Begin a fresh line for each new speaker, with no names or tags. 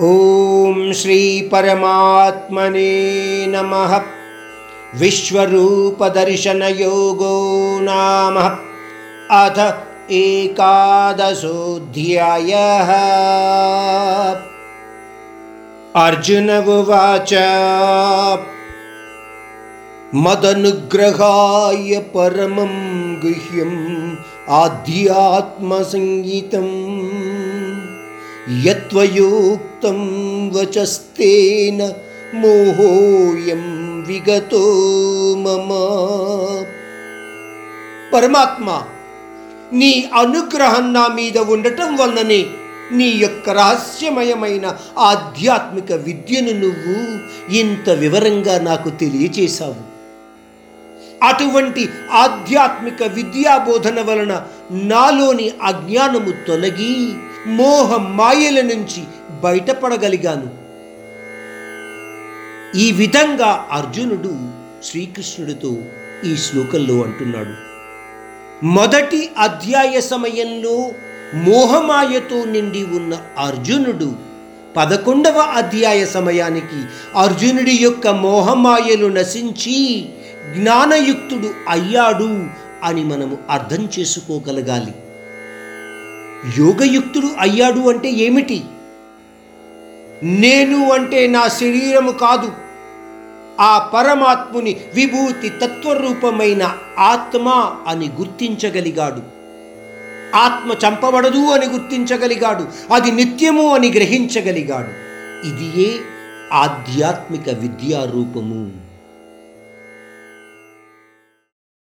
ॐ श्रीपरमात्मने नमः। विश्वरूपदर्शनयोगो नाम। अथ एकादशोऽध्यायः। अर्जुन उवाच मदनुग्रहाय परमं गुह्यम् आध्यात्मसङ्गीतम् యత్వయోక్తం వచస్తేన మోహోయం విగతో మమ. పరమాత్మ నీ అనుగ్రహం నా మీద ఉండటం వల్లనే నీ యొక్క రహస్యమయమైన ఆధ్యాత్మిక విద్యను నువ్వు ఇంత వివరంగా నాకు తెలియచేశావు. అటువంటి ఆధ్యాత్మిక విద్యాబోధన వలన నాలోని అజ్ఞానము తొలగి మోహ మాయల నుంచి బయటపడగలిగాను. ఈ విధంగా అర్జునుడు శ్రీకృష్ణుడితో ఈ శ్లోకంలో అంటున్నాడు. మొదటి అధ్యాయ సమయంలో మోహమాయతో నిండి ఉన్న అర్జునుడు పదకొండవ అధ్యాయ సమయానికి అర్జునుడి యొక్క మోహమాయలు నశించి జ్ఞానయుక్తుడు అయ్యాడు అని మనము అర్థం చేసుకోగలగాలి. యోగయుక్తుడు అయ్యాడు అంటే ఏమిటి? నేను అంటే నా శరీరము కాదు. ఆ పరమాత్ముని విభూతి తత్వరూపమైన ఆత్మ అని గుర్తించగలిగాడు. ఆత్మ చంపబడదు అని గుర్తించగలిగాడు. అది నిత్యము అని గ్రహించగలిగాడు. ఇదియే ఆధ్యాత్మిక విద్యారూపము.